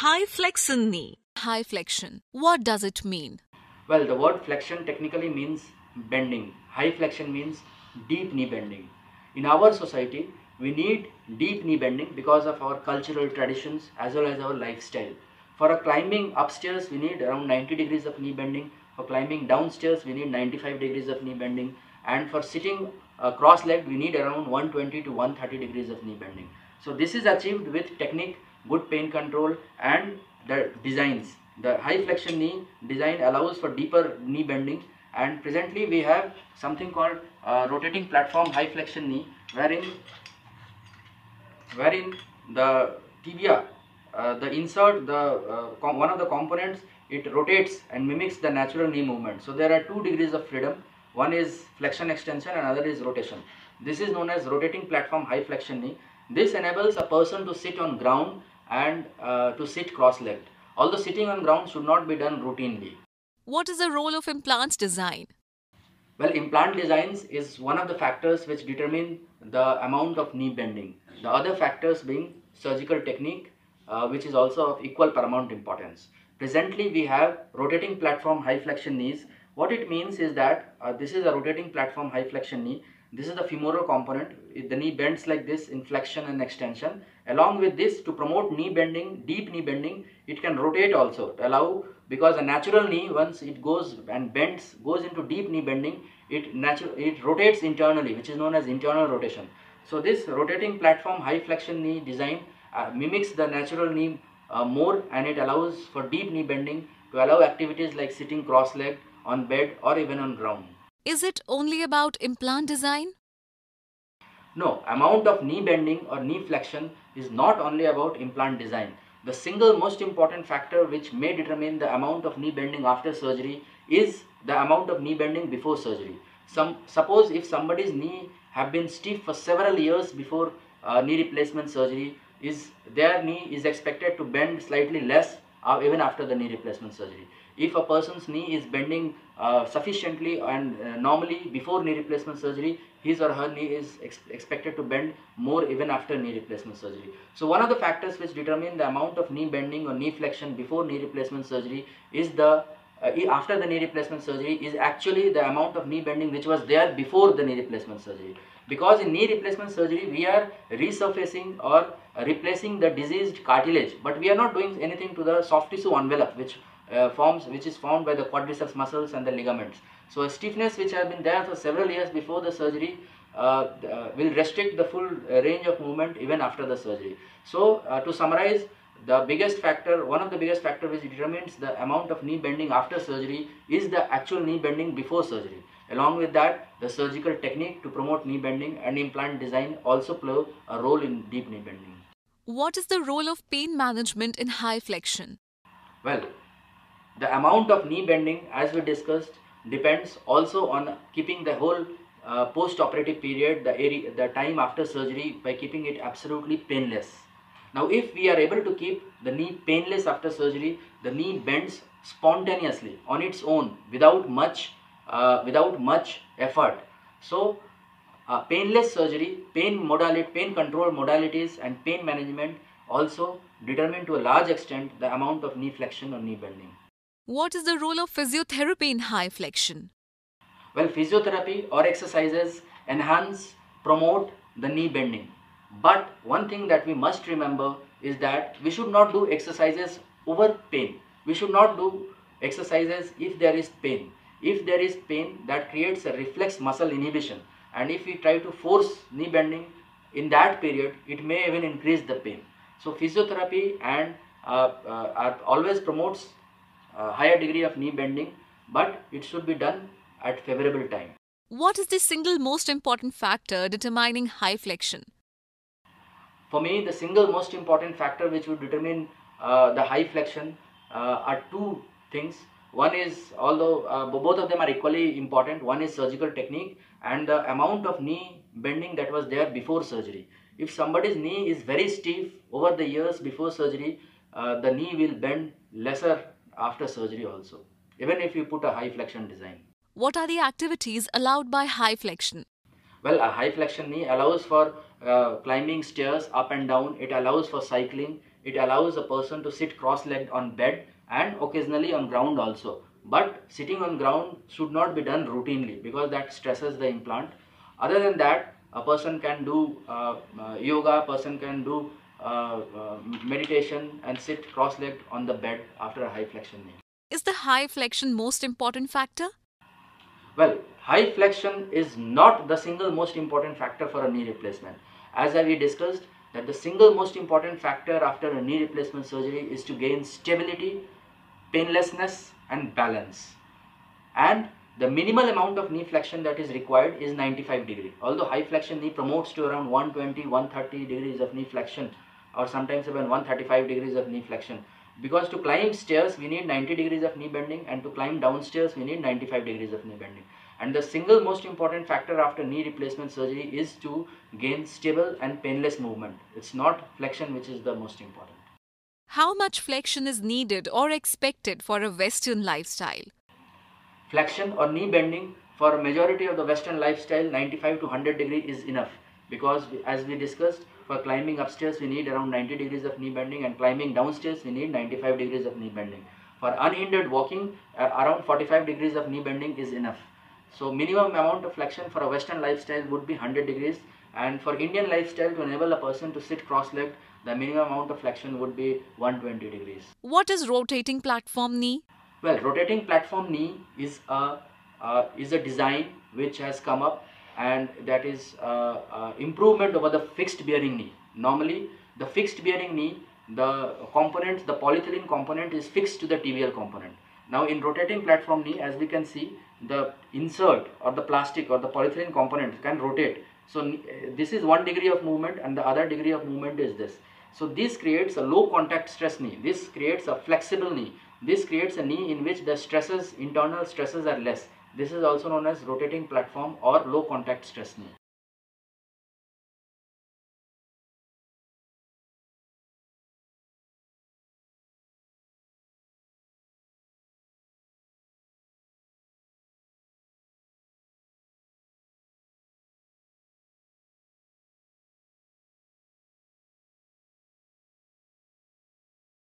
High flexion knee. High flexion. What does it mean? Well, the word flexion technically means bending. High flexion means deep knee bending. In our society, we need deep knee bending because of our cultural traditions as well as our lifestyle. For a climbing upstairs, we need around 90 degrees of knee bending. For climbing downstairs, we need 95 degrees of knee bending. And for sitting uh, cross-legged, we need around 120 to 130 degrees of knee bending. So this is achieved with technique good pain control and the designs. The high flexion knee design allows for deeper knee bending. And presently we have something called uh, rotating platform high flexion knee wherein wherein the tibia uh, the insert the uh, one of the components it rotates and mimics the natural knee movement. So there are two degrees of freedom. One is flexion extension another is rotation. This is known as rotating platform high flexion knee. This enables a person to sit on ground and uh, to sit cross-legged. Although sitting on ground should not be done routinely. What is the role of implant design? Well, implant designs is one of the factors which determine the amount of knee bending. The other factors being surgical technique, uh, which is also of equal paramount importance. Presently, we have rotating platform high flexion knees. What it means is that uh, this is a rotating platform high flexion knee. This is the femoral component. The knee bends like this in flexion and extension. Along with this, to promote knee bending, deep knee bending, it can rotate also. To allow because a natural knee once it goes and bends goes into deep knee bending it natural it rotates internally which is known as internal rotation. So this rotating platform high flexion knee design uh, mimics the natural knee uh, more and it allows for deep knee bending to allow activities like sitting cross-legged on bed or even on ground is it only about implant design no, amount of knee bending or knee flexion is not only about implant design. The single most important factor which may determine the amount of knee bending after surgery is the amount of knee bending before surgery. Some, suppose if somebody's knee have been stiff for several years before uh, knee replacement surgery, is their knee is expected to bend slightly less uh, even after the knee replacement surgery. If a person's knee is bending uh, sufficiently and uh, normally before knee replacement surgery, his or her knee is ex expected to bend more even after knee replacement surgery. So one of the factors which determine the amount of knee bending or knee flexion before knee replacement surgery is the uh, after the knee replacement surgery is actually the amount of knee bending which was there before the knee replacement surgery because in knee replacement surgery we are resurfacing or replacing the diseased cartilage but we are not doing anything to the soft tissue envelope which uh, forms which is formed by the quadriceps muscles and the ligaments. So a stiffness which has been there for several years before the surgery uh, uh, will restrict the full uh, range of movement even after the surgery. So uh, to summarize, the biggest factor, one of the biggest factor which determines the amount of knee bending after surgery is the actual knee bending before surgery. Along with that, the surgical technique to promote knee bending and implant design also play a role in deep knee bending. What is the role of pain management in high flexion? Well, the amount of knee bending as we discussed depends also on keeping the whole uh, post-operative period, the, area, the time after surgery by keeping it absolutely painless. Now if we are able to keep the knee painless after surgery, the knee bends spontaneously on its own without much, uh, without much effort. So uh, painless surgery, pain modality, pain control modalities and pain management also determine to a large extent the amount of knee flexion or knee bending. What is the role of physiotherapy in high flexion? Well, physiotherapy or exercises enhance, promote the knee bending. But one thing that we must remember is that we should not do exercises over pain. We should not do exercises if there is pain. If there is pain, that creates a reflex muscle inhibition. And if we try to force knee bending in that period, it may even increase the pain. So physiotherapy and uh, uh, always promotes higher degree of knee bending, but it should be done at favorable time. What is the single most important factor determining high flexion? For me, the single most important factor which would determine uh, the high flexion uh, are two things. One is, although uh, both of them are equally important, one is surgical technique and the amount of knee bending that was there before surgery. If somebody's knee is very stiff over the years before surgery, uh, the knee will bend lesser after surgery also, even if you put a high flexion design. What are the activities allowed by high flexion? Well, a high flexion knee allows for uh, climbing stairs up and down. It allows for cycling. it allows a person to sit cross-legged on bed and occasionally on ground also. But sitting on ground should not be done routinely because that stresses the implant. Other than that, a person can do uh, uh, yoga, person can do Uh, uh, meditation and sit cross-legged on the bed after a high flexion knee. Is the high flexion most important factor? Well, high flexion is not the single most important factor for a knee replacement. As we discussed, that the single most important factor after a knee replacement surgery is to gain stability, painlessness and balance. And the minimal amount of knee flexion that is required is 95 degree. Although high flexion knee promotes to around 120, 130 degrees of knee flexion or sometimes even 135 degrees of knee flexion. Because to climb stairs we need 90 degrees of knee bending and to climb downstairs we need 95 degrees of knee bending. And the single most important factor after knee replacement surgery is to gain stable and painless movement. It's not flexion which is the most important. How much flexion is needed or expected for a Western lifestyle? Flexion or knee bending for a majority of the Western lifestyle 95 to 100 degree is enough because as we discussed for climbing upstairs we need around 90 degrees of knee bending and climbing downstairs we need 95 degrees of knee bending. For unhindered walking uh, around 45 degrees of knee bending is enough. So minimum amount of flexion for a western lifestyle would be 100 degrees and for Indian lifestyle to enable a person to sit cross-legged the minimum amount of flexion would be 120 degrees. What is rotating platform knee? Well, rotating platform knee is a uh, is a design which has come up and that is uh, uh, improvement over the fixed bearing knee. Normally, the fixed bearing knee, the component, the polyethylene component is fixed to the tibial component. Now, in rotating platform knee, as we can see, the insert or the plastic or the polyethylene component can rotate. So, this is one degree of movement and the other degree of movement is this. So, this creates a low contact stress knee. This creates a flexible knee. This creates a knee in which the stresses, internal stresses are less. This is also known as rotating platform or low contact stress knee.